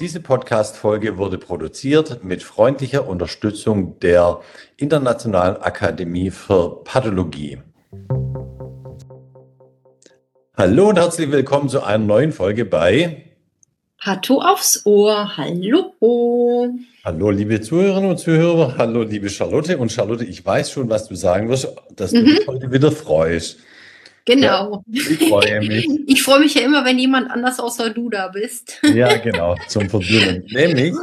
Diese Podcast-Folge wurde produziert mit freundlicher Unterstützung der Internationalen Akademie für Pathologie. Hallo und herzlich willkommen zu einer neuen Folge bei Patto aufs Ohr. Hallo. Hallo, liebe Zuhörerinnen und Zuhörer. Hallo, liebe Charlotte. Und Charlotte, ich weiß schon, was du sagen wirst, dass du mhm. dich heute wieder freust. Genau. Ja, ich freue mich. Ich freue mich ja immer, wenn jemand anders außer du da bist. Ja, genau, zum Verdünnen. Nämlich.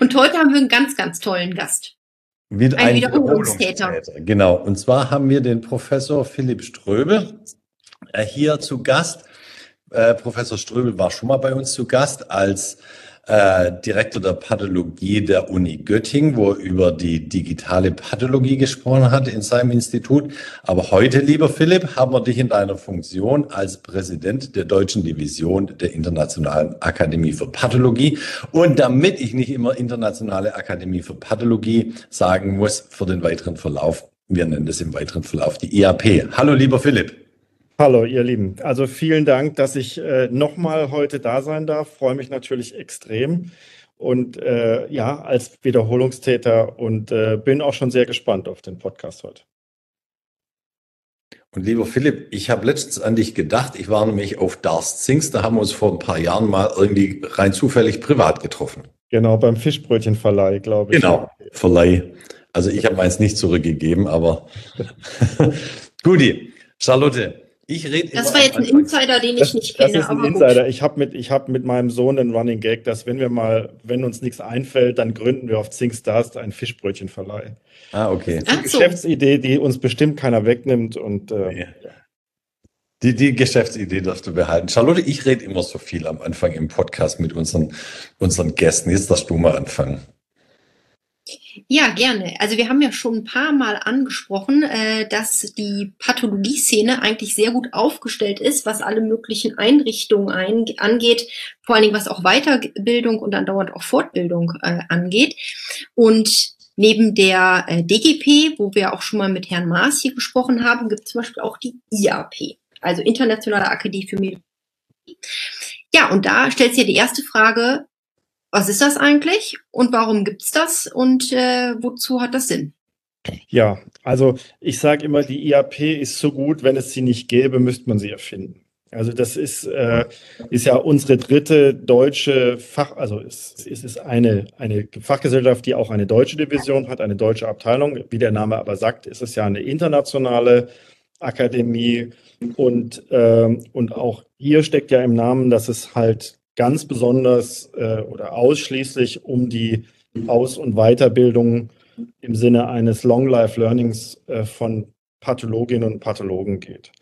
Und heute haben wir einen ganz, ganz tollen Gast. Wieder ein, ein Wiederholungstäter. Wiederholungstäter. Genau. Und zwar haben wir den Professor Philipp Ströbe äh, hier zu Gast. Äh, Professor Ströbel war schon mal bei uns zu Gast als äh, Direktor der Pathologie der Uni Göttingen, wo er über die digitale Pathologie gesprochen hat in seinem Institut. Aber heute, lieber Philipp, haben wir dich in deiner Funktion als Präsident der deutschen Division der Internationalen Akademie für Pathologie. Und damit ich nicht immer Internationale Akademie für Pathologie sagen muss für den weiteren Verlauf, wir nennen das im weiteren Verlauf die IAP. Hallo, lieber Philipp. Hallo, ihr Lieben. Also vielen Dank, dass ich äh, nochmal heute da sein darf. Freue mich natürlich extrem. Und äh, ja, als Wiederholungstäter und äh, bin auch schon sehr gespannt auf den Podcast heute. Und lieber Philipp, ich habe letztens an dich gedacht. Ich war nämlich auf Darst Sings, da haben wir uns vor ein paar Jahren mal irgendwie rein zufällig privat getroffen. Genau, beim Fischbrötchenverleih, glaube ich. Genau, Verleih. Also ich habe meins nicht zurückgegeben, aber Guti, Charlotte, ich rede Das war jetzt ein Insider, den ich das, nicht kenne. Das ist ein Insider. Gut. Ich habe mit, hab mit meinem Sohn einen Running Gag, dass wenn wir mal, wenn uns nichts einfällt, dann gründen wir auf Zink Stars einen Fischbrötchenverleih. Ah, okay. Das ist eine Ach Geschäftsidee, die uns bestimmt keiner wegnimmt. Und, äh, ja. Die, die Geschäftsidee darfst du behalten. Charlotte, ich rede immer so viel am Anfang im Podcast mit unseren, unseren Gästen. Jetzt darfst du mal anfangen. Ja, gerne. Also wir haben ja schon ein paar Mal angesprochen, äh, dass die Pathologieszene eigentlich sehr gut aufgestellt ist, was alle möglichen Einrichtungen ein, angeht, vor allen Dingen was auch Weiterbildung und andauernd auch Fortbildung äh, angeht. Und neben der äh, DGP, wo wir auch schon mal mit Herrn Maas hier gesprochen haben, gibt es zum Beispiel auch die IAP, also Internationale Akademie für Medizin. Ja, und da stellt sich ja die erste Frage, was ist das eigentlich und warum gibt es das und äh, wozu hat das Sinn? Ja, also ich sage immer, die IAP ist so gut, wenn es sie nicht gäbe, müsste man sie erfinden. Also das ist, äh, ist ja unsere dritte deutsche Fach, also es, es ist eine, eine Fachgesellschaft, die auch eine deutsche Division hat, eine deutsche Abteilung. Wie der Name aber sagt, ist es ja eine internationale Akademie und, äh, und auch hier steckt ja im Namen, dass es halt ganz besonders äh, oder ausschließlich um die Aus- und Weiterbildung im Sinne eines Long Life Learnings äh, von Pathologinnen und Pathologen geht.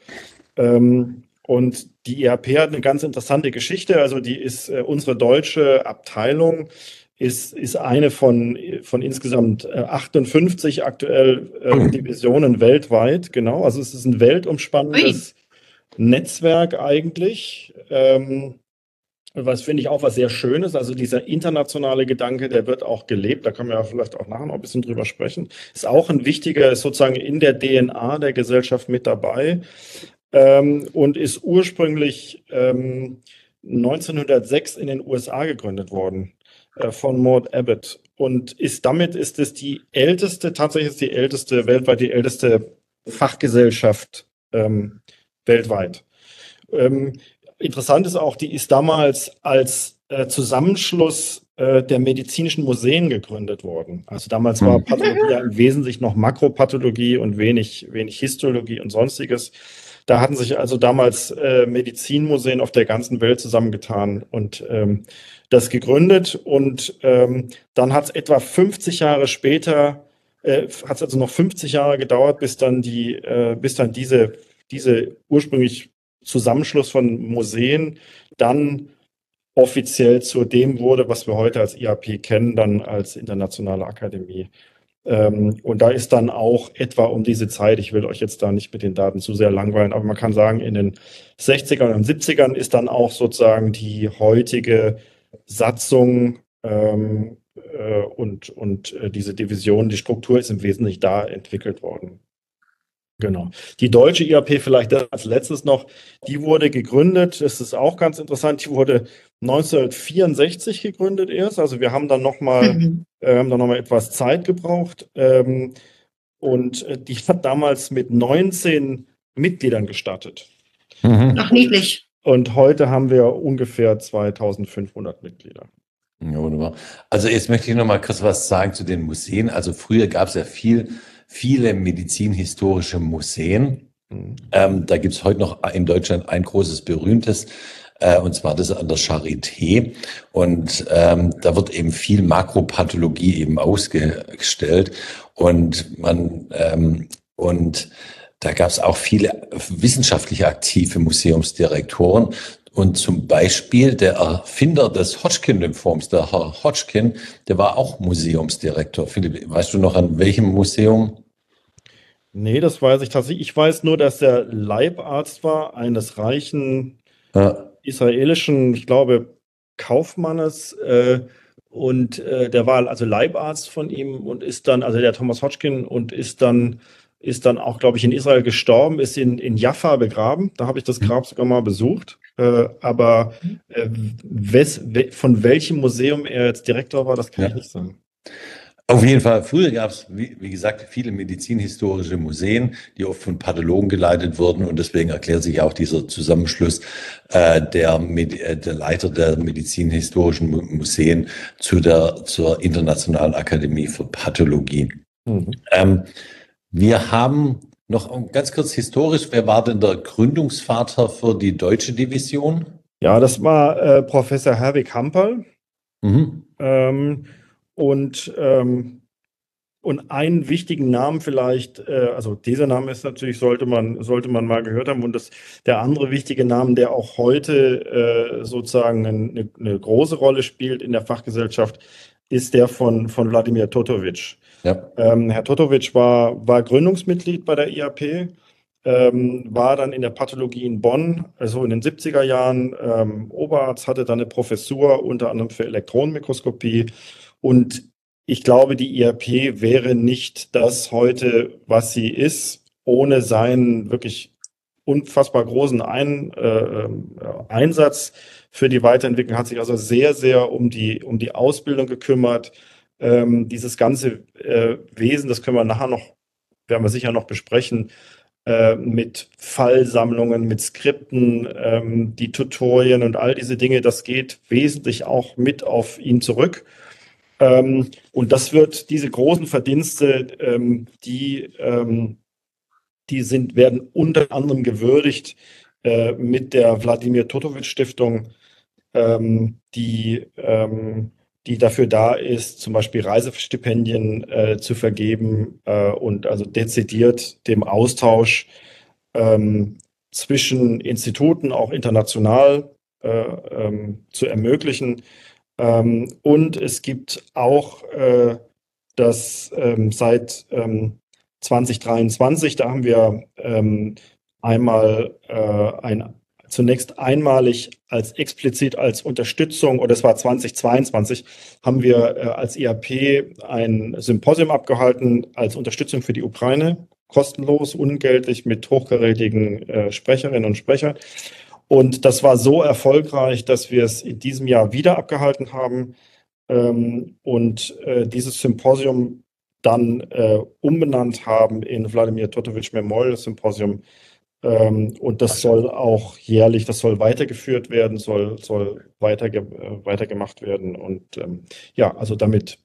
Ähm, und die ERP hat eine ganz interessante Geschichte. Also die ist äh, unsere deutsche Abteilung ist, ist eine von, von insgesamt 58 äh, aktuell äh, Divisionen weltweit. Genau, also es ist ein weltumspannendes Ui. Netzwerk eigentlich. Ähm, was finde ich auch was sehr Schönes. Also dieser internationale Gedanke, der wird auch gelebt. Da können wir vielleicht auch nachher noch ein bisschen drüber sprechen. Ist auch ein wichtiger, ist sozusagen in der DNA der Gesellschaft mit dabei ähm, und ist ursprünglich ähm, 1906 in den USA gegründet worden äh, von Maud Abbott und ist damit ist es die älteste, tatsächlich ist die älteste weltweit die älteste Fachgesellschaft ähm, weltweit. Interessant ist auch, die ist damals als äh, Zusammenschluss äh, der medizinischen Museen gegründet worden. Also damals war mhm. Pathologie ja im Wesentlichen noch Makropathologie und wenig, wenig Histologie und sonstiges. Da hatten sich also damals äh, Medizinmuseen auf der ganzen Welt zusammengetan und ähm, das gegründet. Und ähm, dann hat es etwa 50 Jahre später, äh, hat es also noch 50 Jahre gedauert, bis dann die, äh, bis dann diese, diese ursprünglich Zusammenschluss von Museen dann offiziell zu dem wurde, was wir heute als IAP kennen, dann als internationale Akademie. Ähm, und da ist dann auch etwa um diese Zeit, ich will euch jetzt da nicht mit den Daten zu sehr langweilen, aber man kann sagen, in den 60ern und 70ern ist dann auch sozusagen die heutige Satzung ähm, äh, und, und äh, diese Division, die Struktur ist im Wesentlichen da entwickelt worden. Genau. Die deutsche IAP vielleicht als letztes noch, die wurde gegründet, das ist auch ganz interessant, die wurde 1964 gegründet erst, also wir haben dann nochmal mhm. äh, noch mal etwas Zeit gebraucht ähm, und äh, die hat damals mit 19 Mitgliedern gestartet. Mhm. Ach, niedlich. Und heute haben wir ungefähr 2500 Mitglieder. Ja, wunderbar. Also jetzt möchte ich noch mal kurz was sagen zu den Museen. Also früher gab es ja viel viele medizinhistorische Museen. Mhm. Ähm, da gibt es heute noch in Deutschland ein großes, berühmtes, äh, und zwar das an der Charité. Und ähm, da wird eben viel Makropathologie eben ausgestellt. Und man ähm, und da gab es auch viele wissenschaftlich aktive Museumsdirektoren. Und zum Beispiel der Erfinder des Hodgkin-Lymphoms, der Herr Hodgkin, der war auch Museumsdirektor. Philipp, weißt du noch an welchem Museum? Nee, das weiß ich tatsächlich. Ich weiß nur, dass er Leibarzt war eines reichen ja. israelischen, ich glaube, Kaufmannes. Äh, und äh, der war also Leibarzt von ihm und ist dann, also der Thomas Hodgkin, und ist dann, ist dann auch, glaube ich, in Israel gestorben, ist in, in Jaffa begraben. Da habe ich das. Grab sogar mal besucht. Äh, aber äh, wes, we, von welchem Museum er jetzt Direktor war, das kann ja. ich nicht sagen. Auf jeden Fall, früher gab es, wie, wie, gesagt, viele medizinhistorische Museen, die oft von Pathologen geleitet wurden und deswegen erklärt sich auch dieser Zusammenschluss äh, der, äh, der Leiter der medizinhistorischen Museen zu der, zur Internationalen Akademie für Pathologie. Mhm. Ähm, wir haben noch ganz kurz historisch, wer war denn der Gründungsvater für die deutsche Division? Ja, das war äh, Professor Herwig Hamperl. Mhm. Ähm, und, ähm, und einen wichtigen Namen vielleicht, äh, also dieser Name ist natürlich, sollte man, sollte man mal gehört haben. Und das, der andere wichtige Name, der auch heute äh, sozusagen eine, eine, große Rolle spielt in der Fachgesellschaft, ist der von, von Wladimir Totovic. Ja. Ähm, Herr Totovic war, war Gründungsmitglied bei der IAP. Ähm, war dann in der Pathologie in Bonn, also in den 70er Jahren ähm, Oberarzt, hatte dann eine Professur unter anderem für Elektronenmikroskopie und ich glaube, die IAP wäre nicht das heute, was sie ist, ohne seinen wirklich unfassbar großen Ein, äh, Einsatz für die Weiterentwicklung. Hat sich also sehr, sehr um die, um die Ausbildung gekümmert. Ähm, dieses ganze äh, Wesen, das können wir nachher noch, werden wir sicher noch besprechen, äh, mit Fallsammlungen, mit Skripten, ähm, die Tutorien und all diese Dinge, das geht wesentlich auch mit auf ihn zurück. Ähm, und das wird diese großen Verdienste, ähm, die, ähm, die sind, werden unter anderem gewürdigt äh, mit der Wladimir Totovic Stiftung, ähm, die, ähm, die dafür da ist, zum Beispiel Reisestipendien äh, zu vergeben äh, und also dezidiert dem Austausch ähm, zwischen Instituten, auch international, äh, zu ermöglichen. Ähm, und es gibt auch äh, das ähm, seit ähm, 2023, da haben wir ähm, einmal äh, ein, zunächst einmalig als explizit als Unterstützung, oder es war 2022, haben wir äh, als IAP ein Symposium abgehalten als Unterstützung für die Ukraine, kostenlos, ungeltlich mit hochkarätigen äh, Sprecherinnen und Sprechern. Und das war so erfolgreich, dass wir es in diesem Jahr wieder abgehalten haben ähm, und äh, dieses Symposium dann äh, umbenannt haben in Wladimir Totovic Memorial Symposium. Ähm, und das soll auch jährlich, das soll weitergeführt werden, soll, soll weiter, äh, weitergemacht werden. Und ähm, ja, also damit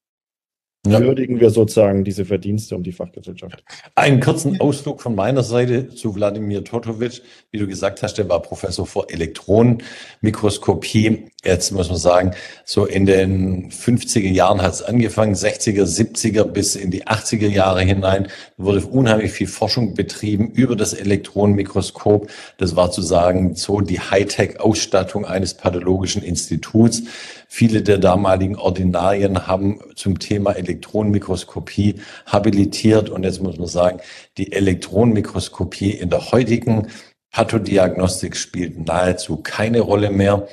ja. würdigen wir sozusagen diese Verdienste um die Fachgesellschaft. Einen kurzen Ausflug von meiner Seite zu Wladimir Totovic. Wie du gesagt hast, der war Professor für Elektronenmikroskopie. Jetzt muss man sagen, so in den 50er Jahren hat es angefangen, 60er, 70er bis in die 80er Jahre hinein wurde unheimlich viel Forschung betrieben über das Elektronenmikroskop. Das war zu sagen so die Hightech-Ausstattung eines pathologischen Instituts. Viele der damaligen Ordinarien haben zum Thema Elektronenmikroskopie habilitiert. Und jetzt muss man sagen, die Elektronenmikroskopie in der heutigen Pathodiagnostik spielt nahezu keine Rolle mehr.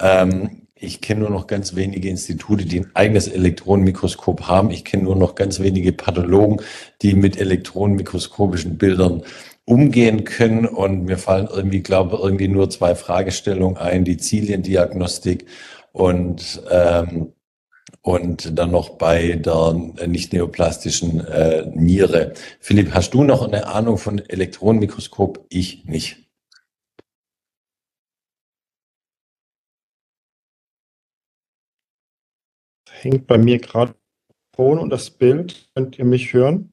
Ähm, Ich kenne nur noch ganz wenige Institute, die ein eigenes Elektronenmikroskop haben. Ich kenne nur noch ganz wenige Pathologen, die mit elektronenmikroskopischen Bildern umgehen können. Und mir fallen irgendwie, glaube ich, irgendwie nur zwei Fragestellungen ein, die Ziliendiagnostik und ähm, und dann noch bei der nicht neoplastischen äh, Niere. Philipp, hast du noch eine Ahnung von Elektronenmikroskop? Ich nicht. Hängt bei mir gerade Ton und das Bild. Könnt ihr mich hören?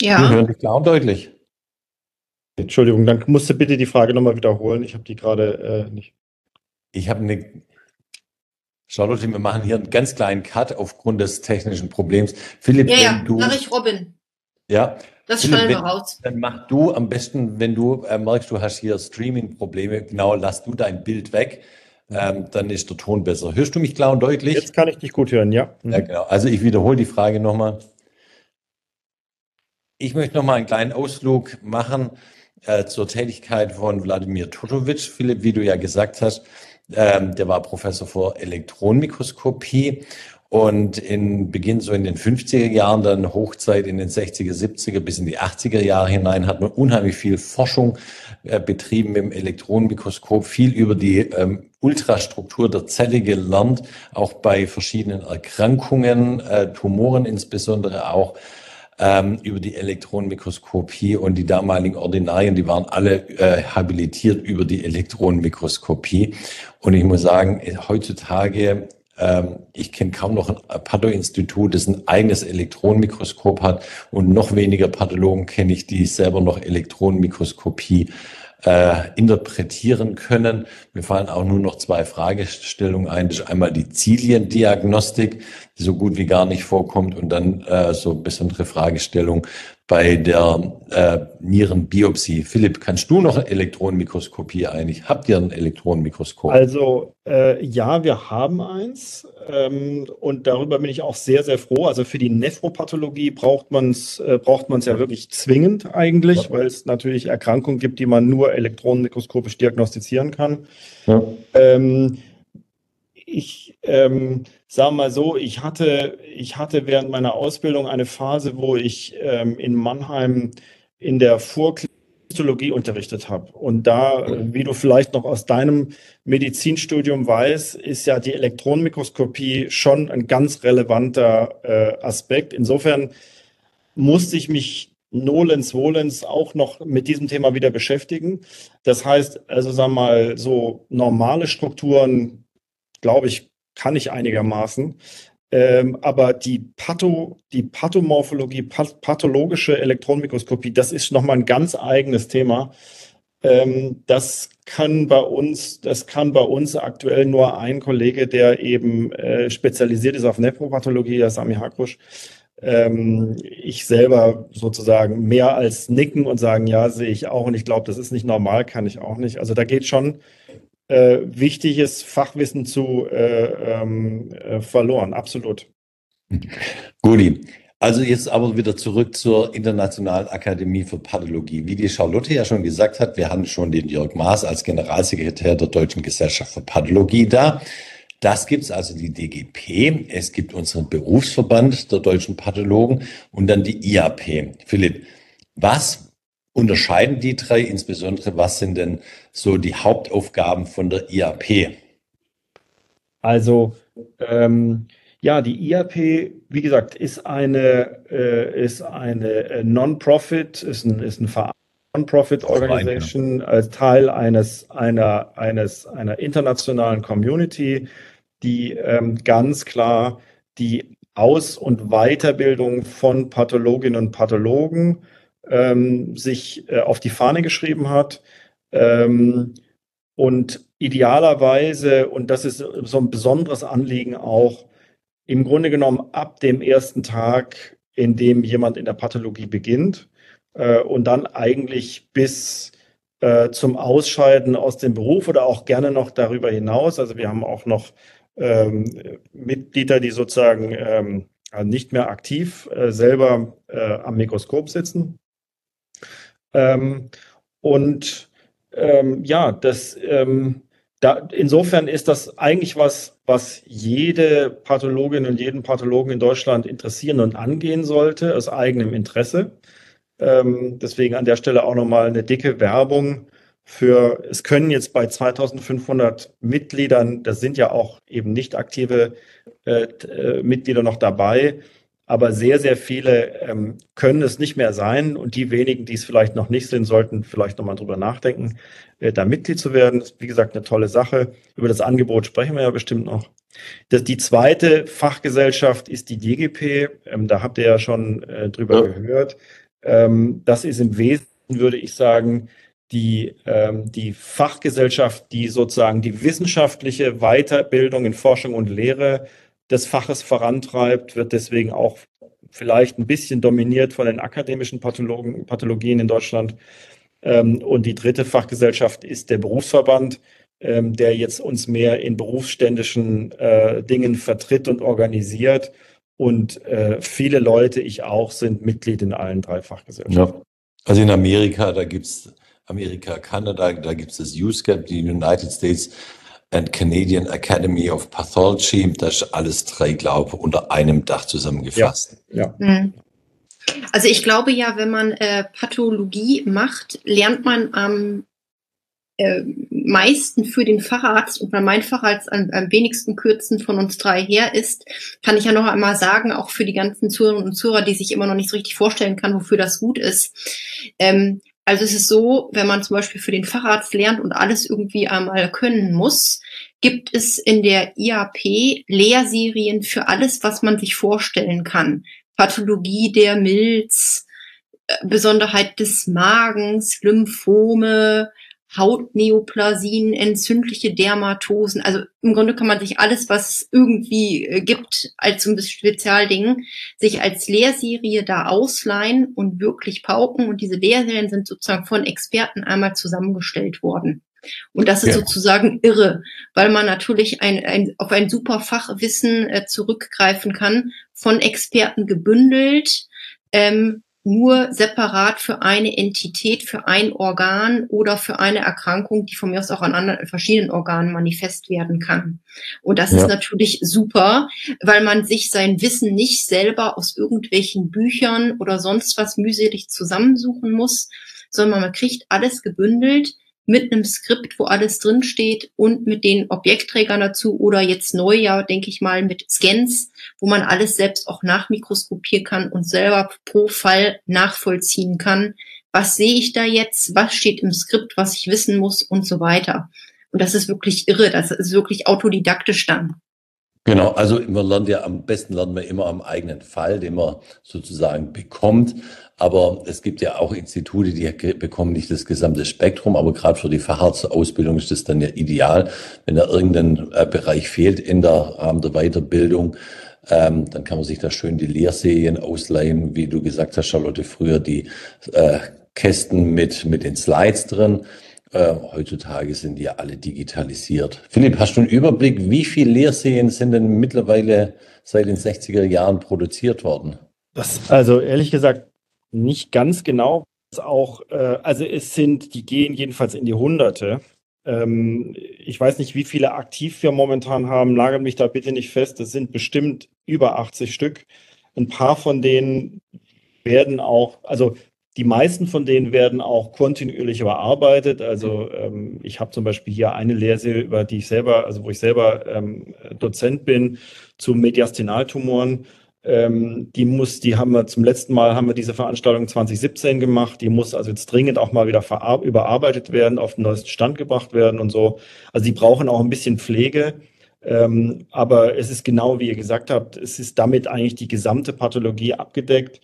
Ja. Wir hören dich klar und deutlich. Entschuldigung, dann musst du bitte die Frage nochmal wiederholen. Ich habe die gerade äh, nicht. Ich habe eine Charlotte, wir machen hier einen ganz kleinen Cut aufgrund des technischen Problems. Philipp, ja, wenn ja, du. Sag ich Robin. Ja. Das schneiden wir raus. Dann mach du am besten, wenn du äh, merkst, du hast hier Streaming-Probleme, genau, lass du dein Bild weg. Ähm, dann ist der Ton besser. Hörst du mich klar und deutlich? Jetzt kann ich dich gut hören, ja. Mhm. Ja, genau. Also ich wiederhole die Frage nochmal. Ich möchte nochmal einen kleinen Ausflug machen äh, zur Tätigkeit von Wladimir Totovic. Philipp, wie du ja gesagt hast, ähm, der war Professor für Elektronenmikroskopie und in Beginn so in den 50er Jahren, dann Hochzeit in den 60er, 70er bis in die 80er Jahre hinein hat man unheimlich viel Forschung betrieben im Elektronenmikroskop, viel über die ähm, Ultrastruktur der Zelle gelernt, auch bei verschiedenen Erkrankungen, äh, Tumoren insbesondere auch ähm, über die Elektronenmikroskopie und die damaligen Ordinarien, die waren alle äh, habilitiert über die Elektronenmikroskopie. Und ich muss sagen, heutzutage ähm, ich kenne kaum noch ein Patho-Institut, das ein eigenes Elektronenmikroskop hat und noch weniger Pathologen kenne ich, die selber noch Elektronenmikroskopie äh, interpretieren können. Mir fallen auch nur noch zwei Fragestellungen ein. Das ist einmal die Ziliendiagnostik, die so gut wie gar nicht vorkommt, und dann äh, so besondere Fragestellung bei der äh, Nierenbiopsie. Philipp, kannst du noch Elektronenmikroskopie eigentlich? Habt ihr ein Elektronenmikroskop? Also äh, ja, wir haben eins ähm, und darüber bin ich auch sehr, sehr froh. Also für die Nephropathologie braucht man es äh, braucht man es ja wirklich zwingend eigentlich, ja. weil es natürlich Erkrankungen gibt, die man nur elektronenmikroskopisch diagnostizieren kann. Ja. Ähm, ich ähm, sage mal so, ich hatte, ich hatte während meiner Ausbildung eine Phase, wo ich ähm, in Mannheim in der Vorklinologie unterrichtet habe. Und da, wie du vielleicht noch aus deinem Medizinstudium weißt, ist ja die Elektronenmikroskopie schon ein ganz relevanter äh, Aspekt. Insofern musste ich mich nolens volens auch noch mit diesem Thema wieder beschäftigen. Das heißt, also sagen wir mal, so normale Strukturen glaube ich, kann ich einigermaßen. Ähm, aber die, Patho, die Pathomorphologie, pathologische Elektronenmikroskopie, das ist nochmal ein ganz eigenes Thema. Ähm, das kann bei uns, das kann bei uns aktuell nur ein Kollege, der eben äh, spezialisiert ist auf Nephropathologie, der Sami Hakrusch. Ähm, ich selber sozusagen mehr als nicken und sagen, ja, sehe ich auch und ich glaube, das ist nicht normal, kann ich auch nicht. Also da geht schon äh, wichtiges Fachwissen zu äh, ähm, äh, verloren, absolut. Gudi, also jetzt aber wieder zurück zur Internationalen Akademie für Pathologie. Wie die Charlotte ja schon gesagt hat, wir haben schon den Jörg Maas als Generalsekretär der Deutschen Gesellschaft für Pathologie da. Das gibt's also die DGP, es gibt unseren Berufsverband der deutschen Pathologen und dann die IAP. Philipp, was unterscheiden die drei? Insbesondere, was sind denn so die Hauptaufgaben von der IAP? Also, ähm, ja, die IAP, wie gesagt, ist eine, äh, ist eine äh, Non-Profit, ist ein, ist ein Verein. Non-Profit Organization als Teil eines, einer, eines, einer internationalen Community, die ähm, ganz klar die Aus- und Weiterbildung von Pathologinnen und Pathologen ähm, sich äh, auf die Fahne geschrieben hat. Ähm, und idealerweise, und das ist so ein besonderes Anliegen auch, im Grunde genommen ab dem ersten Tag, in dem jemand in der Pathologie beginnt äh, und dann eigentlich bis äh, zum Ausscheiden aus dem Beruf oder auch gerne noch darüber hinaus. Also wir haben auch noch ähm, Mitglieder, die sozusagen ähm, nicht mehr aktiv äh, selber äh, am Mikroskop sitzen, ähm, und ähm, ja, das, ähm, da, insofern ist das eigentlich was, was jede Pathologin und jeden Pathologen in Deutschland interessieren und angehen sollte, aus eigenem Interesse. Ähm, deswegen an der Stelle auch nochmal eine dicke Werbung für, es können jetzt bei 2500 Mitgliedern, das sind ja auch eben nicht aktive äh, äh, Mitglieder noch dabei, aber sehr, sehr viele ähm, können es nicht mehr sein und die wenigen, die es vielleicht noch nicht sind, sollten vielleicht nochmal drüber nachdenken, äh, da Mitglied zu werden. Das ist, wie gesagt, eine tolle Sache. Über das Angebot sprechen wir ja bestimmt noch. Das, die zweite Fachgesellschaft ist die DGP. Ähm, da habt ihr ja schon äh, drüber ja. gehört. Ähm, das ist im Wesentlichen, würde ich sagen, die, ähm, die Fachgesellschaft, die sozusagen die wissenschaftliche Weiterbildung in Forschung und Lehre des Faches vorantreibt, wird deswegen auch vielleicht ein bisschen dominiert von den akademischen Pathologen, Pathologien in Deutschland. Ähm, und die dritte Fachgesellschaft ist der Berufsverband, ähm, der jetzt uns mehr in berufsständischen äh, Dingen vertritt und organisiert. Und äh, viele Leute, ich auch, sind Mitglied in allen drei Fachgesellschaften. Ja. Also in Amerika, da gibt es Amerika, Kanada, da gibt es das USCAP, die United States and Canadian Academy of Pathology. Das ist alles drei, glaube ich, unter einem Dach zusammengefasst. Ja. ja. Mhm. Also ich glaube ja, wenn man äh, Pathologie macht, lernt man am äh, meisten für den Facharzt und weil mein Facharzt am, am wenigsten kürzen von uns drei her ist, kann ich ja noch einmal sagen, auch für die ganzen Zuhörerinnen und Zuhörer, die sich immer noch nicht so richtig vorstellen kann, wofür das gut ist. Ähm, also es ist so, wenn man zum Beispiel für den Facharzt lernt und alles irgendwie einmal können muss, gibt es in der IAP Lehrserien für alles, was man sich vorstellen kann. Pathologie der Milz, äh, Besonderheit des Magens, Lymphome, Hautneoplasien, entzündliche Dermatosen. Also im Grunde kann man sich alles, was es irgendwie äh, gibt, als so ein Spezialding, sich als Lehrserie da ausleihen und wirklich pauken. Und diese Lehrserien sind sozusagen von Experten einmal zusammengestellt worden. Und das ist ja. sozusagen irre, weil man natürlich ein, ein, auf ein super Fachwissen äh, zurückgreifen kann, von Experten gebündelt, ähm, nur separat für eine Entität, für ein Organ oder für eine Erkrankung, die von mir aus auch an anderen, verschiedenen Organen manifest werden kann. Und das ja. ist natürlich super, weil man sich sein Wissen nicht selber aus irgendwelchen Büchern oder sonst was mühselig zusammensuchen muss, sondern man kriegt alles gebündelt mit einem Skript, wo alles drinsteht und mit den Objektträgern dazu oder jetzt neu, ja, denke ich mal, mit Scans, wo man alles selbst auch nachmikroskopieren kann und selber pro Fall nachvollziehen kann. Was sehe ich da jetzt? Was steht im Skript, was ich wissen muss und so weiter. Und das ist wirklich irre. Das ist wirklich autodidaktisch dann. Genau, also man lernt ja am besten lernt man immer am eigenen Fall, den man sozusagen bekommt. Aber es gibt ja auch Institute, die bekommen nicht das gesamte Spektrum, aber gerade für die Facharztausbildung ist das dann ja ideal, wenn da irgendein äh, Bereich fehlt in der, ähm, der Weiterbildung. Ähm, dann kann man sich da schön die Lehrserien ausleihen, wie du gesagt hast, Charlotte, früher die äh, Kästen mit, mit den Slides drin. Äh, heutzutage sind die ja alle digitalisiert. Philipp, hast du einen Überblick, wie viele Lehrserien sind denn mittlerweile seit den 60er Jahren produziert worden? Das, also ehrlich gesagt, nicht ganz genau. Auch, äh, also es sind, die gehen jedenfalls in die Hunderte. Ähm, ich weiß nicht, wie viele aktiv wir momentan haben, lagert mich da bitte nicht fest. Es sind bestimmt über 80 Stück. Ein paar von denen werden auch, also die meisten von denen werden auch kontinuierlich überarbeitet. Also ähm, ich habe zum Beispiel hier eine Lehrserie, über die ich selber, also wo ich selber ähm, Dozent bin, zu Mediastinaltumoren. Ähm, die muss, die haben wir zum letzten Mal haben wir diese Veranstaltung 2017 gemacht. Die muss also jetzt dringend auch mal wieder überarbeitet werden, auf den neuesten Stand gebracht werden und so. Also die brauchen auch ein bisschen Pflege. Ähm, aber es ist genau wie ihr gesagt habt, es ist damit eigentlich die gesamte Pathologie abgedeckt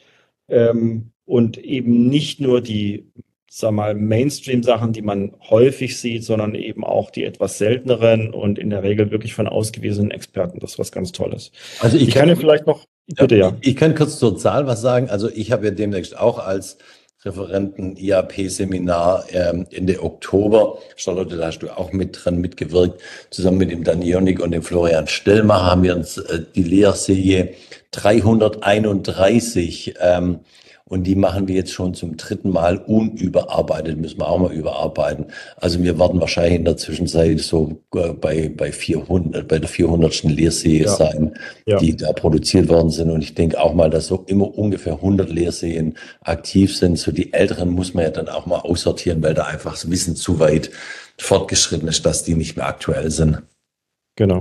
ähm, und eben nicht nur die sag mal, Mainstream-Sachen, die man häufig sieht, sondern eben auch die etwas selteneren und in der Regel wirklich von ausgewiesenen Experten. Das ist was ganz Tolles. Also ich, ich kann, kann ja vielleicht noch Bitte, ja. Ich kann kurz zur Zahl was sagen. Also ich habe ja demnächst auch als Referenten IAP-Seminar ähm, Ende Oktober. Charlotte, da hast du auch mit dran mitgewirkt. Zusammen mit dem Danionik und dem Florian Stellmacher haben wir uns äh, die Lehrserie 331 ähm, Und die machen wir jetzt schon zum dritten Mal unüberarbeitet, müssen wir auch mal überarbeiten. Also wir werden wahrscheinlich in der Zwischenzeit so äh, bei, bei 400, bei der 400. Lehrserie ja. sein, ja. die da produziert worden sind. Und ich denke auch mal, dass so immer ungefähr 100 Lehrserien aktiv sind. So die älteren muss man ja dann auch mal aussortieren, weil da einfach das Wissen zu weit fortgeschritten ist, dass die nicht mehr aktuell sind. Genau.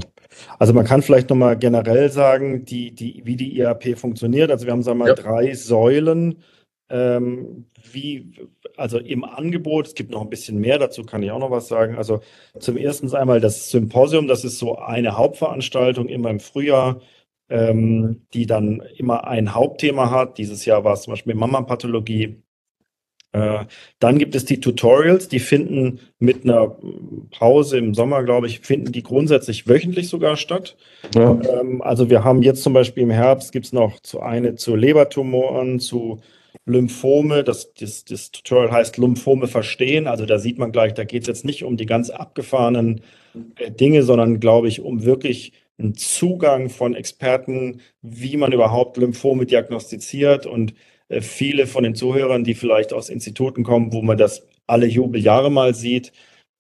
Also man kann vielleicht nochmal generell sagen, die, die, wie die IAP funktioniert. Also wir haben, sagen wir mal, ja. drei Säulen. Ähm, wie, also im Angebot, es gibt noch ein bisschen mehr, dazu kann ich auch noch was sagen. Also zum ersten einmal das Symposium, das ist so eine Hauptveranstaltung immer im Frühjahr, ähm, die dann immer ein Hauptthema hat. Dieses Jahr war es zum Beispiel Mama-Pathologie. Äh, dann gibt es die Tutorials, die finden mit einer Pause im Sommer, glaube ich, finden die grundsätzlich wöchentlich sogar statt. Ja. Ähm, also wir haben jetzt zum Beispiel im Herbst gibt es noch zu eine zu Lebertumoren, zu Lymphome, das, das, das Tutorial heißt Lymphome verstehen. Also da sieht man gleich, da geht es jetzt nicht um die ganz abgefahrenen äh, Dinge, sondern glaube ich, um wirklich einen Zugang von Experten, wie man überhaupt Lymphome diagnostiziert und viele von den Zuhörern, die vielleicht aus Instituten kommen, wo man das alle Jubeljahre mal sieht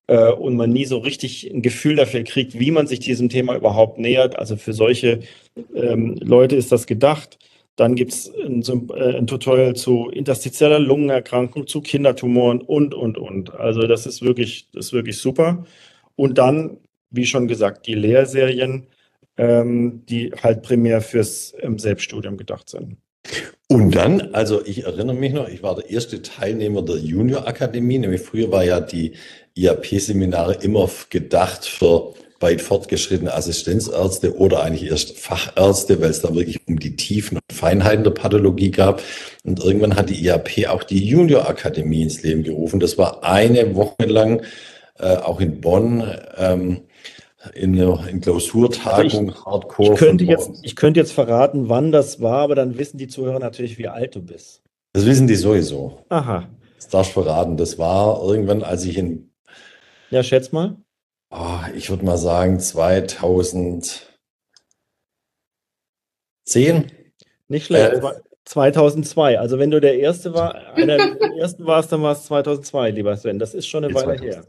äh, und man nie so richtig ein Gefühl dafür kriegt, wie man sich diesem Thema überhaupt nähert. Also für solche ähm, Leute ist das gedacht. Dann gibt es ein, äh, ein, Tutorial zu interstitieller Lungenerkrankung, zu Kindertumoren und, und, und. Also das ist wirklich, das ist wirklich super. Und dann, wie schon gesagt, die Lehrserien, ähm, die halt primär fürs ähm, Selbststudium gedacht sind. Und dann, also ich erinnere mich noch, ich war der erste Teilnehmer der Junior Akademie, nämlich früher war ja die IAP-Seminare immer gedacht für weit fortgeschrittene Assistenzärzte oder eigentlich erst Fachärzte, weil es da wirklich um die Tiefen und Feinheiten der Pathologie gab. Und irgendwann hat die IAP auch die Junior Akademie ins Leben gerufen. Das war eine Woche lang, äh, auch in Bonn. Ähm, in, in Klausurtagung also ich, Hardcore. Ich könnte, jetzt, ich könnte jetzt verraten, wann das war, aber dann wissen die Zuhörer natürlich, wie alt du bist. Das wissen die sowieso. Aha. Das darfst du verraten. Das war irgendwann, als ich in. Ja, schätz mal. Oh, ich würde mal sagen 2010. Nicht schlecht. Äh, 2002. Also wenn du der Erste war, einer der Ersten warst, dann war es 2002, lieber Sven. Das ist schon eine Weile 2000. her.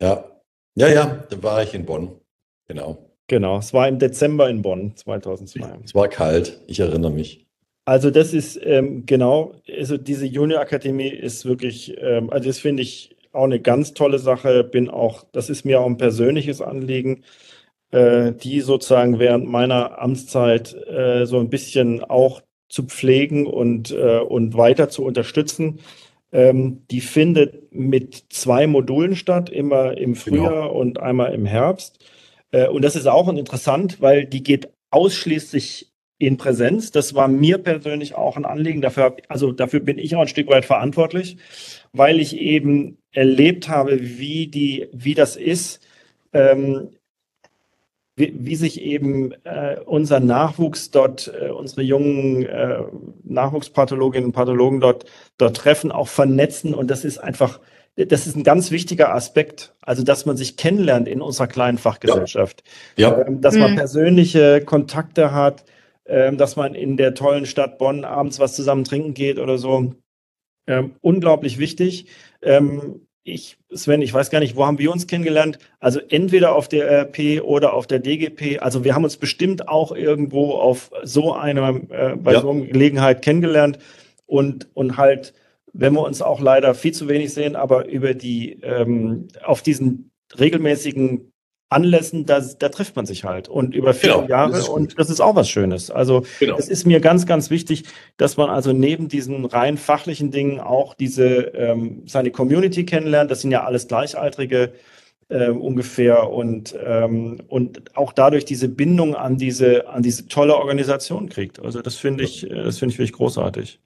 Ja, ja, ja, da war ich in Bonn. Genau. Genau, es war im Dezember in Bonn 2002. Es war kalt, ich erinnere mich. Also das ist ähm, genau, also diese Junior Akademie ist wirklich, ähm, also das finde ich auch eine ganz tolle Sache. Bin auch, das ist mir auch ein persönliches Anliegen, äh, die sozusagen während meiner Amtszeit äh, so ein bisschen auch zu pflegen und, äh, und weiter zu unterstützen. Ähm, die findet mit zwei Modulen statt, immer im genau. Frühjahr genau. und einmal im Herbst. Äh, und das ist auch interessant, weil die geht ausschließlich in Präsenz. Das war mir persönlich auch ein Anliegen. Dafür, also dafür bin ich auch ein Stück weit verantwortlich, weil ich eben erlebt habe, wie die, wie das ist, ähm, wie, wie sich eben äh, unser Nachwuchs dort, äh, unsere jungen äh, Nachwuchspathologinnen und Pathologen dort, dort treffen, auch vernetzen. Und das ist einfach, das ist ein ganz wichtiger Aspekt, also dass man sich kennenlernt in unserer kleinen Fachgesellschaft. Ja. ja. Ähm, dass man mhm. persönliche Kontakte hat, ähm, dass man in der tollen Stadt Bonn abends was zusammen trinken geht oder so. Ähm, unglaublich wichtig. Ähm, ich, Sven, ich weiß gar nicht, wo haben wir uns kennengelernt? Also entweder auf der RP oder auf der DGP. Also wir haben uns bestimmt auch irgendwo auf so einer, äh, bei ja. so einer Gelegenheit kennengelernt und, und halt, wenn wir uns auch leider viel zu wenig sehen, aber über die, ähm, auf diesen regelmäßigen Anlässen, da, da trifft man sich halt und über viele genau, Jahre das und das ist auch was Schönes. Also genau. es ist mir ganz, ganz wichtig, dass man also neben diesen rein fachlichen Dingen auch diese ähm, seine Community kennenlernt. Das sind ja alles Gleichaltrige äh, ungefähr und ähm, und auch dadurch diese Bindung an diese an diese tolle Organisation kriegt. Also das finde ich, äh, das finde ich wirklich großartig.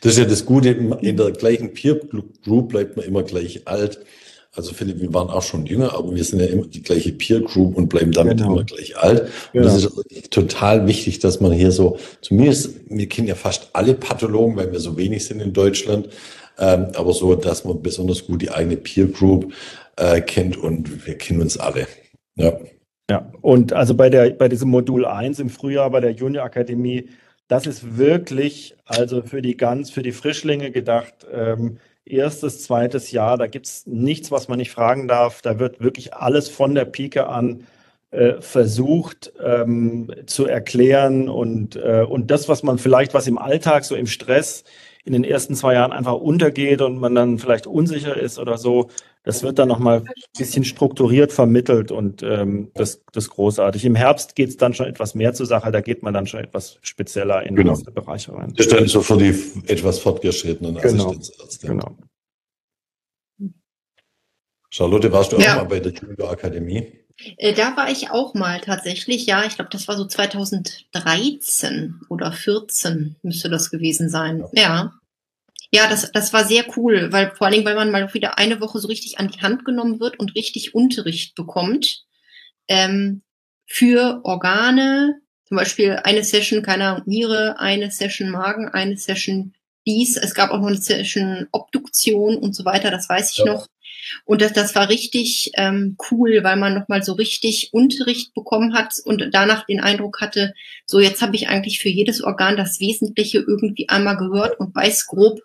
Das ist ja das Gute, in der gleichen Peer Group bleibt man immer gleich alt. Also Philipp, wir waren auch schon jünger, aber wir sind ja immer die gleiche Peer Group und bleiben damit genau. immer gleich alt. Und genau. das ist total wichtig, dass man hier so, zumindest, wir kennen ja fast alle Pathologen, weil wir so wenig sind in Deutschland, ähm, aber so, dass man besonders gut die eigene Peer Group äh, kennt und wir kennen uns alle. Ja. Ja, und also bei der, bei diesem Modul 1 im Frühjahr bei der Junior Akademie, das ist wirklich, also für die ganz, für die Frischlinge gedacht, ähm, erstes, zweites Jahr, da gibt es nichts, was man nicht fragen darf. Da wird wirklich alles von der Pike an äh, versucht ähm, zu erklären und, äh, und das, was man vielleicht, was im Alltag so im Stress in den ersten zwei Jahren einfach untergeht und man dann vielleicht unsicher ist oder so, das wird dann nochmal ein bisschen strukturiert vermittelt und ähm, das, das großartig. Im Herbst geht es dann schon etwas mehr zur Sache, da geht man dann schon etwas spezieller in genau. diese Bereiche rein. Das ist dann so für die etwas fortgeschrittenen genau. Assistenzärzte. Genau. Charlotte, warst du ja. auch mal bei der Judo Akademie? Äh, da war ich auch mal tatsächlich, ja, ich glaube, das war so 2013 oder 14 müsste das gewesen sein. Ja. Ja, das, das war sehr cool, weil vor allen Dingen, weil man mal wieder eine Woche so richtig an die Hand genommen wird und richtig Unterricht bekommt ähm, für Organe, zum Beispiel eine Session, keine Ahnung, Niere, eine Session Magen, eine Session dies. Es gab auch noch eine Session Obduktion und so weiter, das weiß ich ja. noch. Und das, das war richtig ähm, cool, weil man nochmal so richtig Unterricht bekommen hat und danach den Eindruck hatte, so jetzt habe ich eigentlich für jedes Organ das Wesentliche irgendwie einmal gehört und weiß grob,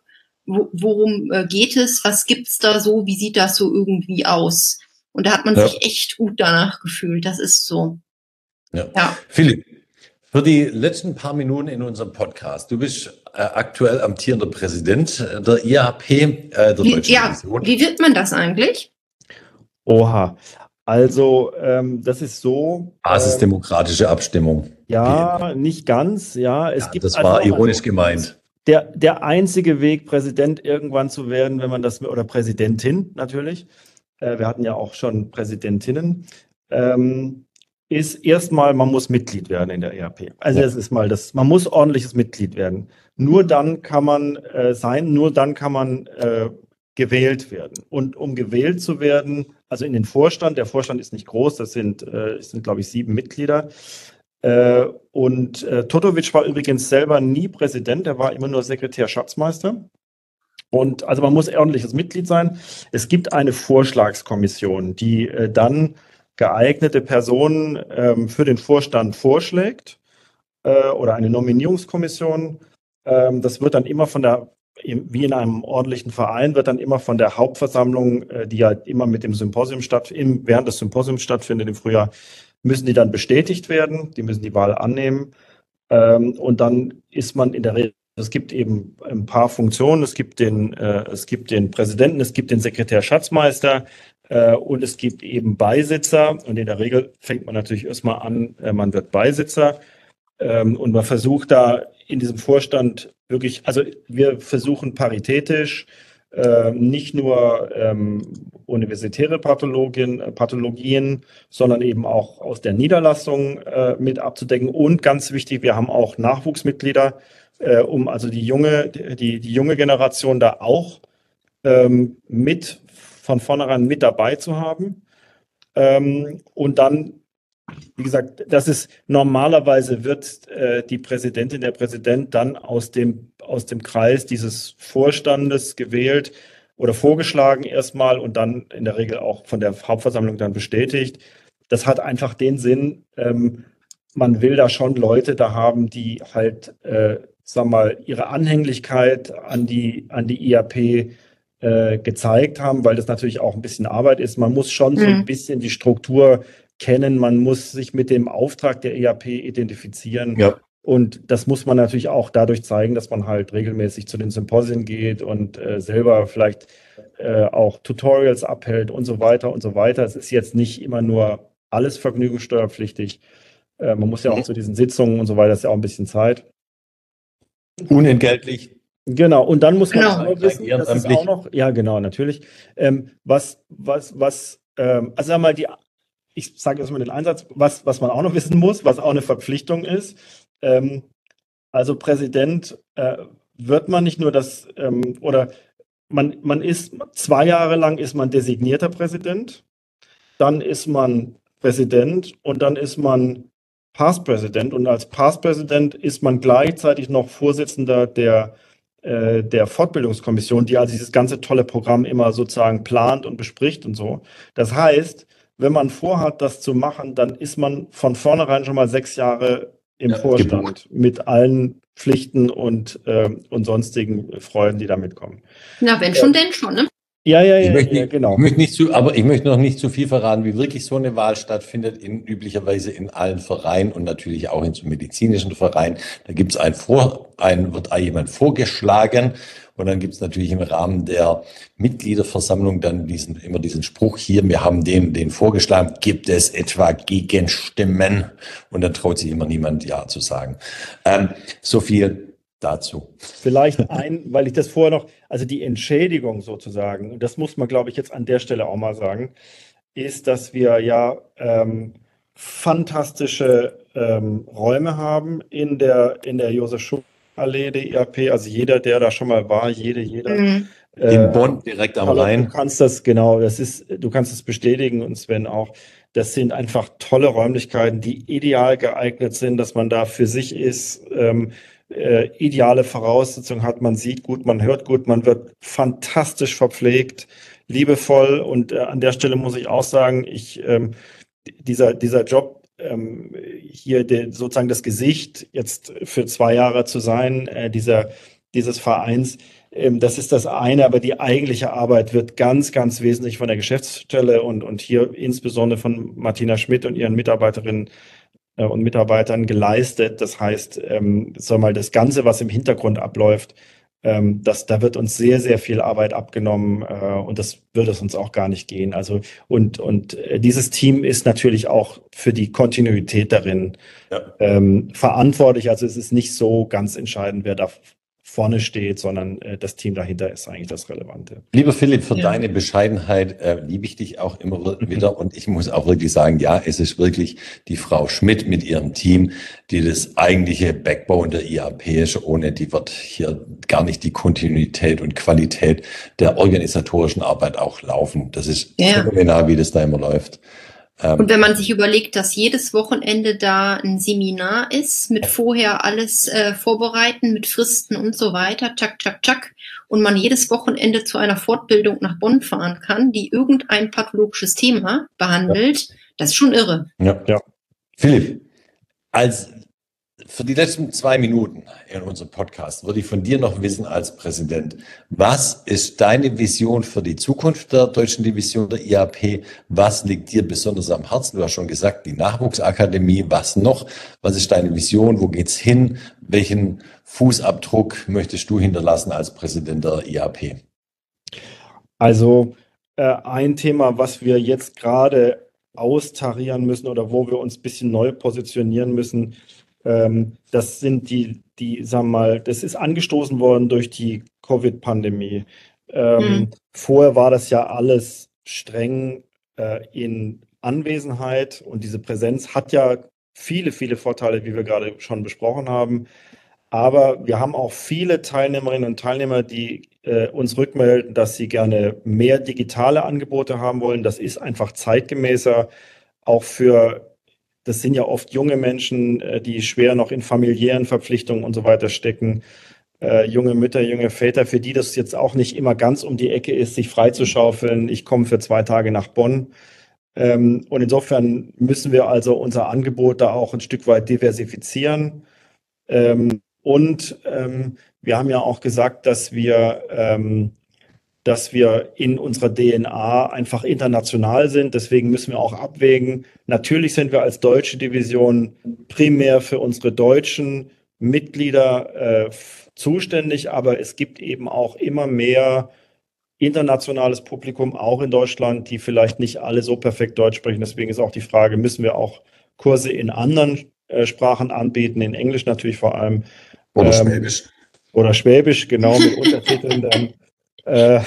worum äh, geht es, was gibt's da so, wie sieht das so irgendwie aus. Und da hat man ja. sich echt gut danach gefühlt. Das ist so. Ja. ja. Philipp, für die letzten paar Minuten in unserem Podcast. Du bist äh, aktuell amtierender Präsident der IAP, äh, der Deutschen ja, Division. Wie wird man das eigentlich? Oha. Also, ähm, das ist so. Basisdemokratische Abstimmung. Ja, nicht ganz. Ja, es ja, gibt. Das also war ironisch gemeint. Der, der einzige Weg, Präsident irgendwann zu werden, wenn man das, oder Präsidentin natürlich. Äh, wir hatten ja auch schon Präsidentinnen. Ähm, ist erstmal, man muss Mitglied werden in der ERP. Also das ist mal das, man muss ordentliches Mitglied werden. Nur dann kann man äh, sein, nur dann kann man äh, gewählt werden. Und um gewählt zu werden, also in den Vorstand, der Vorstand ist nicht groß, das sind, äh, sind glaube ich, sieben Mitglieder. Äh, und äh, Totovic war übrigens selber nie Präsident, er war immer nur Sekretär Schatzmeister. Und also man muss ordentliches Mitglied sein. Es gibt eine Vorschlagskommission, die äh, dann geeignete Personen ähm, für den Vorstand vorschlägt äh, oder eine Nominierungskommission. Ähm, das wird dann immer von der, wie in einem ordentlichen Verein, wird dann immer von der Hauptversammlung, äh, die ja immer mit dem Symposium stattfindet, während des Symposiums stattfindet im Frühjahr, müssen die dann bestätigt werden, die müssen die Wahl annehmen. Ähm, und dann ist man in der Regel es gibt eben ein paar Funktionen. Es gibt den, äh, es gibt den Präsidenten, es gibt den Sekretär Schatzmeister, äh, und es gibt eben Beisitzer. Und in der Regel fängt man natürlich erstmal an, äh, man wird Beisitzer. Ähm, und man versucht da in diesem Vorstand wirklich, also wir versuchen paritätisch, äh, nicht nur ähm, universitäre Pathologien, äh, Pathologien, sondern eben auch aus der Niederlassung äh, mit abzudecken. Und ganz wichtig, wir haben auch Nachwuchsmitglieder, äh, um also die junge, die, die junge Generation da auch ähm, mit von vornherein mit dabei zu haben. Ähm, und dann, wie gesagt, das ist normalerweise wird äh, die Präsidentin, der Präsident dann aus dem, aus dem Kreis dieses Vorstandes gewählt oder vorgeschlagen erstmal und dann in der Regel auch von der Hauptversammlung dann bestätigt. Das hat einfach den Sinn, ähm, man will da schon Leute da haben, die halt, äh, sag mal, ihre Anhänglichkeit an die, an die IAP äh, gezeigt haben, weil das natürlich auch ein bisschen Arbeit ist. Man muss schon so ein mhm. bisschen die Struktur kennen, man muss sich mit dem Auftrag der EAP identifizieren. Ja. Und das muss man natürlich auch dadurch zeigen, dass man halt regelmäßig zu den Symposien geht und äh, selber vielleicht äh, auch Tutorials abhält und so weiter und so weiter. Es ist jetzt nicht immer nur alles vergnügungssteuerpflichtig. Äh, man muss ja auch mhm. zu diesen Sitzungen und so weiter, das ist ja auch ein bisschen Zeit. Unentgeltlich Genau, und dann muss man genau. auch wissen, das ist auch noch, ja genau, natürlich, ähm, was, was, was, ähm, also sag mal, die, ich sage erstmal den Einsatz, was, was man auch noch wissen muss, was auch eine Verpflichtung ist, ähm, also Präsident äh, wird man nicht nur das, ähm, oder man, man ist, zwei Jahre lang ist man designierter Präsident, dann ist man Präsident und dann ist man Past-Präsident und als Past-Präsident ist man gleichzeitig noch Vorsitzender der äh, der Fortbildungskommission, die also dieses ganze tolle Programm immer sozusagen plant und bespricht und so. Das heißt, wenn man vorhat, das zu machen, dann ist man von vornherein schon mal sechs Jahre im ja, Vorstand gebucht. mit allen Pflichten und, äh, und sonstigen Freuden, die damit kommen. Na, wenn schon, denn schon, ne? Ja, ja, ja, ich möchte, ja, genau. Ich möchte nicht zu, aber ich möchte noch nicht zu viel verraten, wie wirklich so eine Wahl stattfindet, in, üblicherweise in allen Vereinen und natürlich auch in so medizinischen Vereinen. Da gibt es ein Vor, ein, wird jemand vorgeschlagen und dann gibt es natürlich im Rahmen der Mitgliederversammlung dann diesen, immer diesen Spruch hier, wir haben den, den vorgeschlagen, gibt es etwa Gegenstimmen? Und dann traut sich immer niemand Ja zu sagen. Ähm, so viel dazu. Vielleicht ein, weil ich das vorher noch, also die Entschädigung sozusagen, das muss man, glaube ich, jetzt an der Stelle auch mal sagen, ist, dass wir ja ähm, fantastische ähm, Räume haben in der, in der Josef Schuh Allee der IAP. Also jeder, der da schon mal war, jede, jeder. Mhm. Äh, in Bonn, direkt am Rhein. Du kannst das, genau, das ist, du kannst es bestätigen und Sven auch. Das sind einfach tolle Räumlichkeiten, die ideal geeignet sind, dass man da für sich ist. Ähm, äh, ideale Voraussetzungen hat. Man sieht gut, man hört gut, man wird fantastisch verpflegt, liebevoll. Und äh, an der Stelle muss ich auch sagen, ich, ähm, dieser, dieser Job, ähm, hier de, sozusagen das Gesicht jetzt für zwei Jahre zu sein, äh, dieser, dieses Vereins, ähm, das ist das eine, aber die eigentliche Arbeit wird ganz, ganz wesentlich von der Geschäftsstelle und, und hier insbesondere von Martina Schmidt und ihren Mitarbeiterinnen äh, und Mitarbeitern geleistet. Das heißt, ähm, sag mal, das Ganze, was im Hintergrund abläuft, ähm, das, da wird uns sehr, sehr viel Arbeit abgenommen äh, und das wird es uns auch gar nicht gehen. Also und, und äh, dieses Team ist natürlich auch für die Kontinuität darin ja. ähm, verantwortlich. Also es ist nicht so ganz entscheidend, wer da vorne steht, sondern äh, das Team dahinter ist eigentlich das Relevante. Lieber Philipp, für ja. deine Bescheidenheit äh, liebe ich dich auch immer wieder und ich muss auch wirklich sagen, ja, es ist wirklich die Frau Schmidt mit ihrem Team, die das eigentliche Backbone der IAP ist. Ohne die wird hier gar nicht die Kontinuität und Qualität der organisatorischen Arbeit auch laufen. Das ist ja. phänomenal, wie das da immer läuft. Ähm, und wenn man sich überlegt, dass jedes Wochenende da ein Seminar ist, mit vorher alles äh, vorbereiten, mit Fristen und so weiter, tschak, tschak, tschak, und man jedes Wochenende zu einer Fortbildung nach Bonn fahren kann, die irgendein pathologisches Thema behandelt, ja. das ist schon irre. Ja, ja. Philipp, als für die letzten zwei Minuten in unserem Podcast würde ich von dir noch wissen als Präsident, was ist deine Vision für die Zukunft der deutschen Division der IAP? Was liegt dir besonders am Herzen? Du hast schon gesagt, die Nachwuchsakademie. Was noch? Was ist deine Vision? Wo geht's hin? Welchen Fußabdruck möchtest du hinterlassen als Präsident der IAP? Also äh, ein Thema, was wir jetzt gerade austarieren müssen oder wo wir uns ein bisschen neu positionieren müssen, ähm, das sind die, die, sagen wir mal, das ist angestoßen worden durch die Covid-Pandemie. Ähm, mhm. Vorher war das ja alles streng äh, in Anwesenheit und diese Präsenz hat ja viele, viele Vorteile, wie wir gerade schon besprochen haben. Aber wir haben auch viele Teilnehmerinnen und Teilnehmer, die äh, uns rückmelden, dass sie gerne mehr digitale Angebote haben wollen. Das ist einfach zeitgemäßer, auch für das sind ja oft junge Menschen, äh, die schwer noch in familiären Verpflichtungen und so weiter stecken. Äh, junge Mütter, junge Väter, für die das jetzt auch nicht immer ganz um die Ecke ist, sich freizuschaufeln. Ich komme für zwei Tage nach Bonn. Ähm, und insofern müssen wir also unser Angebot da auch ein Stück weit diversifizieren. Ähm, und ähm, wir haben ja auch gesagt, dass wir ähm, dass wir in unserer DNA einfach international sind. Deswegen müssen wir auch abwägen. Natürlich sind wir als deutsche Division primär für unsere deutschen Mitglieder äh, zuständig, aber es gibt eben auch immer mehr internationales Publikum, auch in Deutschland, die vielleicht nicht alle so perfekt Deutsch sprechen. Deswegen ist auch die Frage, müssen wir auch Kurse in anderen äh, Sprachen anbieten, in Englisch natürlich vor allem. Oder ähm, Schwäbisch. Oder Schwäbisch, genau, mit Untertiteln dann. Äh,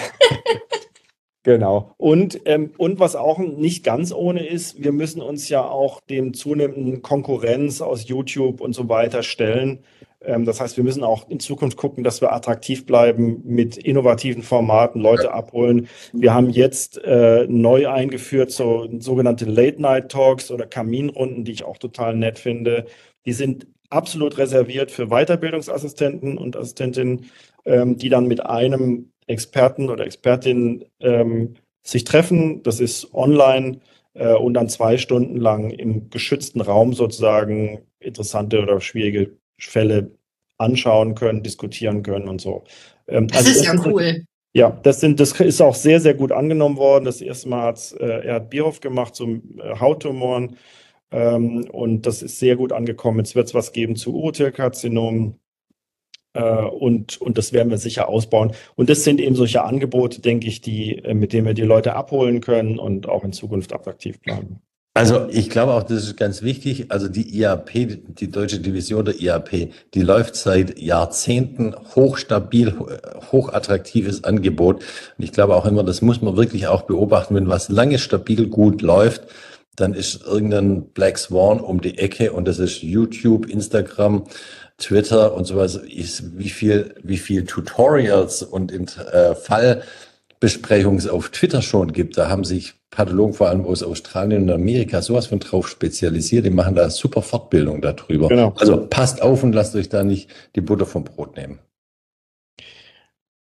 genau. Und, ähm, und was auch nicht ganz ohne ist, wir müssen uns ja auch dem zunehmenden Konkurrenz aus YouTube und so weiter stellen. Ähm, das heißt, wir müssen auch in Zukunft gucken, dass wir attraktiv bleiben mit innovativen Formaten, Leute abholen. Wir haben jetzt äh, neu eingeführt so sogenannte Late-Night-Talks oder Kaminrunden, die ich auch total nett finde. Die sind absolut reserviert für Weiterbildungsassistenten und Assistentinnen, ähm, die dann mit einem Experten oder Expertinnen ähm, sich treffen. Das ist online äh, und dann zwei Stunden lang im geschützten Raum sozusagen interessante oder schwierige Fälle anschauen können, diskutieren können und so. Ähm, das also ist das ja cool. Ja, das, sind, das ist auch sehr, sehr gut angenommen worden. Das erste Mal hat äh, Erhard Bierhoff gemacht zum äh, Hauttumoren. Ähm, und das ist sehr gut angekommen. Jetzt wird es was geben zu Urothelkarzinom. Äh, und, und das werden wir sicher ausbauen. Und das sind eben solche Angebote, denke ich, die, äh, mit denen wir die Leute abholen können und auch in Zukunft attraktiv bleiben. Also ich glaube auch, das ist ganz wichtig. Also die IAP, die deutsche Division der IAP, die läuft seit Jahrzehnten hochstabil, hochattraktives Angebot. Und ich glaube auch immer, das muss man wirklich auch beobachten, wenn was lange stabil gut läuft, dann ist irgendein Black Swan um die Ecke und das ist YouTube, Instagram, Twitter und sowas. Ist wie viel, wie viel Tutorials und äh, Fallbesprechungen auf Twitter schon gibt. Da haben sich Pathologen vor allem aus Australien und Amerika sowas von drauf spezialisiert. Die machen da super Fortbildung darüber. Genau. Also passt auf und lasst euch da nicht die Butter vom Brot nehmen.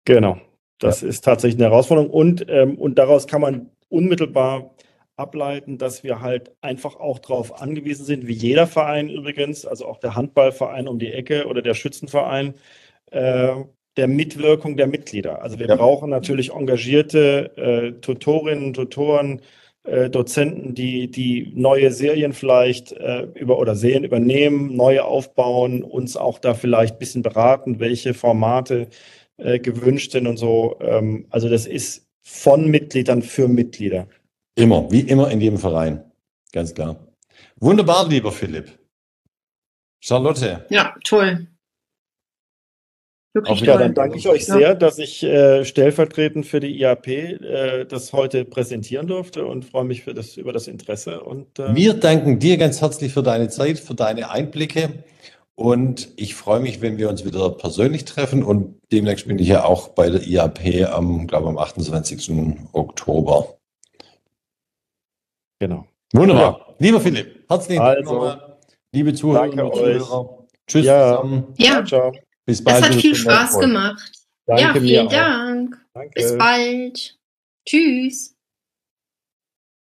Genau. Das ja. ist tatsächlich eine Herausforderung. Und, ähm, und daraus kann man unmittelbar ableiten, dass wir halt einfach auch darauf angewiesen sind, wie jeder Verein übrigens, also auch der Handballverein um die Ecke oder der Schützenverein, äh, der Mitwirkung der Mitglieder. Also wir ja. brauchen natürlich engagierte äh, Tutorinnen, Tutoren, äh, Dozenten, die, die neue Serien vielleicht äh, über oder Serien übernehmen, neue aufbauen, uns auch da vielleicht ein bisschen beraten, welche Formate äh, gewünscht sind und so. Ähm, also das ist von Mitgliedern für Mitglieder. Immer, wie immer in jedem Verein. Ganz klar. Wunderbar, lieber Philipp. Charlotte. Ja, toll. Wirklich ja, dann danke ich euch sehr, dass ich äh, stellvertretend für die IAP äh, das heute präsentieren durfte und freue mich für das, über das Interesse. Und, äh Wir danken dir ganz herzlich für deine Zeit, für deine Einblicke. Und ich freue mich, wenn wir uns wieder persönlich treffen. Und demnächst bin ich ja auch bei der IAP am, glaube am 28. Oktober. Genau. Wunderbar. Ja. Lieber Philipp, herzlichen Dank also, Liebe Zuhörer und Zuhörer. Tschüss ja. zusammen. Ja. Ciao. Bis bald. Das hat viel Spaß gemacht. Danke ja, vielen Dank. Danke. Bis bald. Tschüss.